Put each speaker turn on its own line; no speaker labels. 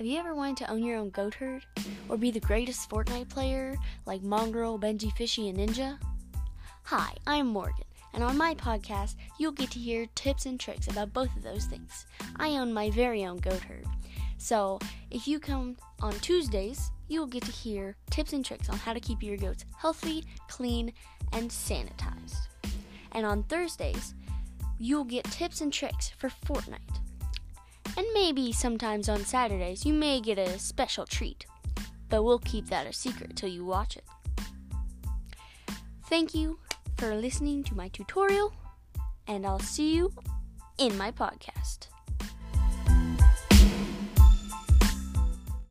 Have you ever wanted to own your own goat herd? Or be the greatest Fortnite player like Mongraal, Benji Fishy, and Ninja? Hi, I'm Morgan, and on my podcast, you'll get to hear tips and tricks about both of those things. I own my very own goat herd. So, if you come on Tuesdays, you will get to hear tips and tricks on how to keep your goats healthy, clean, and sanitized. And on Thursdays, you'll get tips and tricks for Fortnite. Maybe sometimes on Saturdays you may get a special treat, but we'll keep that a secret till you watch it. Thank you for listening to my tutorial, and I'll see you in my podcast.